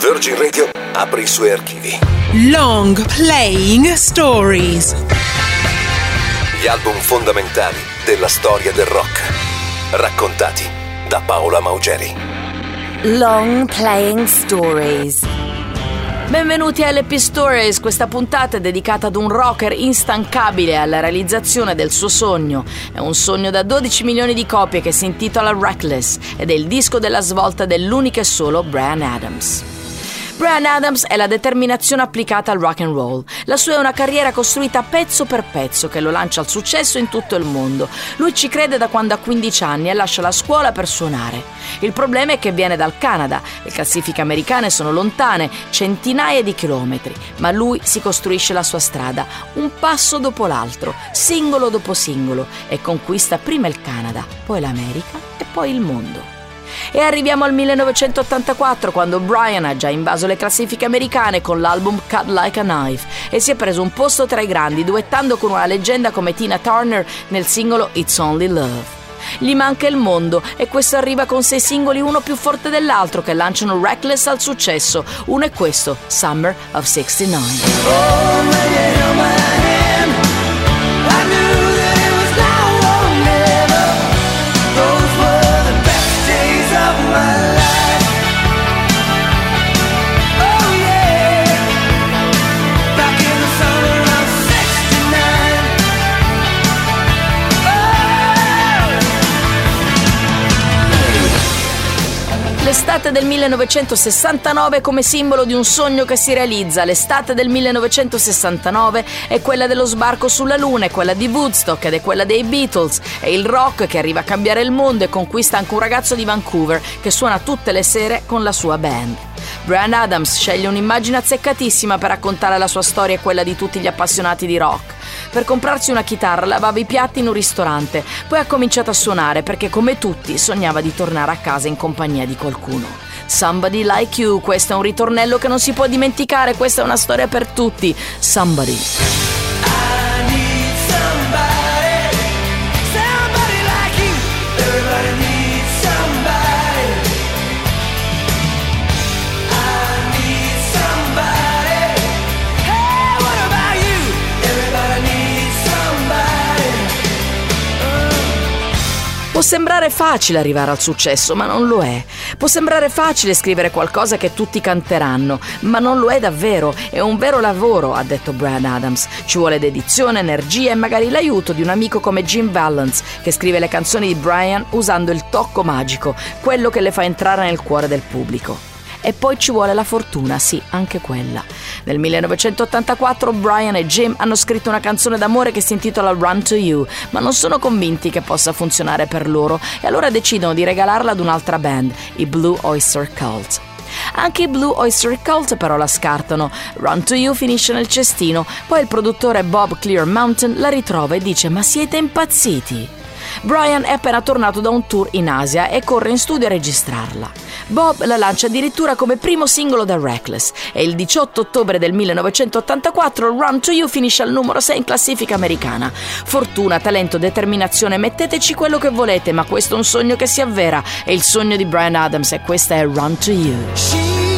Virgin Radio apre i suoi archivi. Long Playing Stories. Gli album fondamentali della storia del rock. Raccontati da Paola Maugeri. Long Playing Stories. Benvenuti a LP Stories, questa puntata è dedicata ad un rocker instancabile alla realizzazione del suo sogno. È un sogno da 12 milioni di copie che si intitola Reckless ed è il disco della svolta dell'unico e solo Brian Adams. Brian Adams è la determinazione applicata al rock and roll. La sua è una carriera costruita pezzo per pezzo che lo lancia al successo in tutto il mondo. Lui ci crede da quando ha 15 anni e lascia la scuola per suonare. Il problema è che viene dal Canada, le classifiche americane sono lontane, centinaia di chilometri, ma lui si costruisce la sua strada, un passo dopo l'altro, singolo dopo singolo, e conquista prima il Canada, poi l'America e poi il mondo. E arriviamo al 1984 quando Brian ha già invaso le classifiche americane con l'album Cut Like a Knife e si è preso un posto tra i grandi duettando con una leggenda come Tina Turner nel singolo It's Only Love. Gli manca il mondo e questo arriva con sei singoli uno più forte dell'altro che lanciano Reckless al successo. Uno è questo, Summer of 69. L'estate del 1969 come simbolo di un sogno che si realizza. L'estate del 1969 è quella dello sbarco sulla Luna, è quella di Woodstock ed è quella dei Beatles. È il rock che arriva a cambiare il mondo e conquista anche un ragazzo di Vancouver che suona tutte le sere con la sua band. Brian Adams sceglie un'immagine azzeccatissima per raccontare la sua storia e quella di tutti gli appassionati di rock. Per comprarsi una chitarra lavava i piatti in un ristorante, poi ha cominciato a suonare perché come tutti sognava di tornare a casa in compagnia di qualcuno. Somebody like you, questo è un ritornello che non si può dimenticare, questa è una storia per tutti. Somebody. Può sembrare facile arrivare al successo, ma non lo è. Può sembrare facile scrivere qualcosa che tutti canteranno, ma non lo è davvero. È un vero lavoro, ha detto Brian Adams. Ci vuole dedizione, energia e magari l'aiuto di un amico come Jim Valance, che scrive le canzoni di Brian usando il tocco magico, quello che le fa entrare nel cuore del pubblico. E poi ci vuole la fortuna, sì, anche quella. Nel 1984 Brian e Jim hanno scritto una canzone d'amore che si intitola Run to You, ma non sono convinti che possa funzionare per loro e allora decidono di regalarla ad un'altra band, i Blue Oyster Cult. Anche i Blue Oyster Cult però la scartano. Run to You finisce nel cestino, poi il produttore Bob Clear Mountain la ritrova e dice ma siete impazziti? Brian è appena tornato da un tour in Asia e corre in studio a registrarla. Bob la lancia addirittura come primo singolo da Reckless e il 18 ottobre del 1984 Run to You finisce al numero 6 in classifica americana. Fortuna, talento, determinazione, metteteci quello che volete, ma questo è un sogno che si avvera, è il sogno di Brian Adams e questa è Run to You.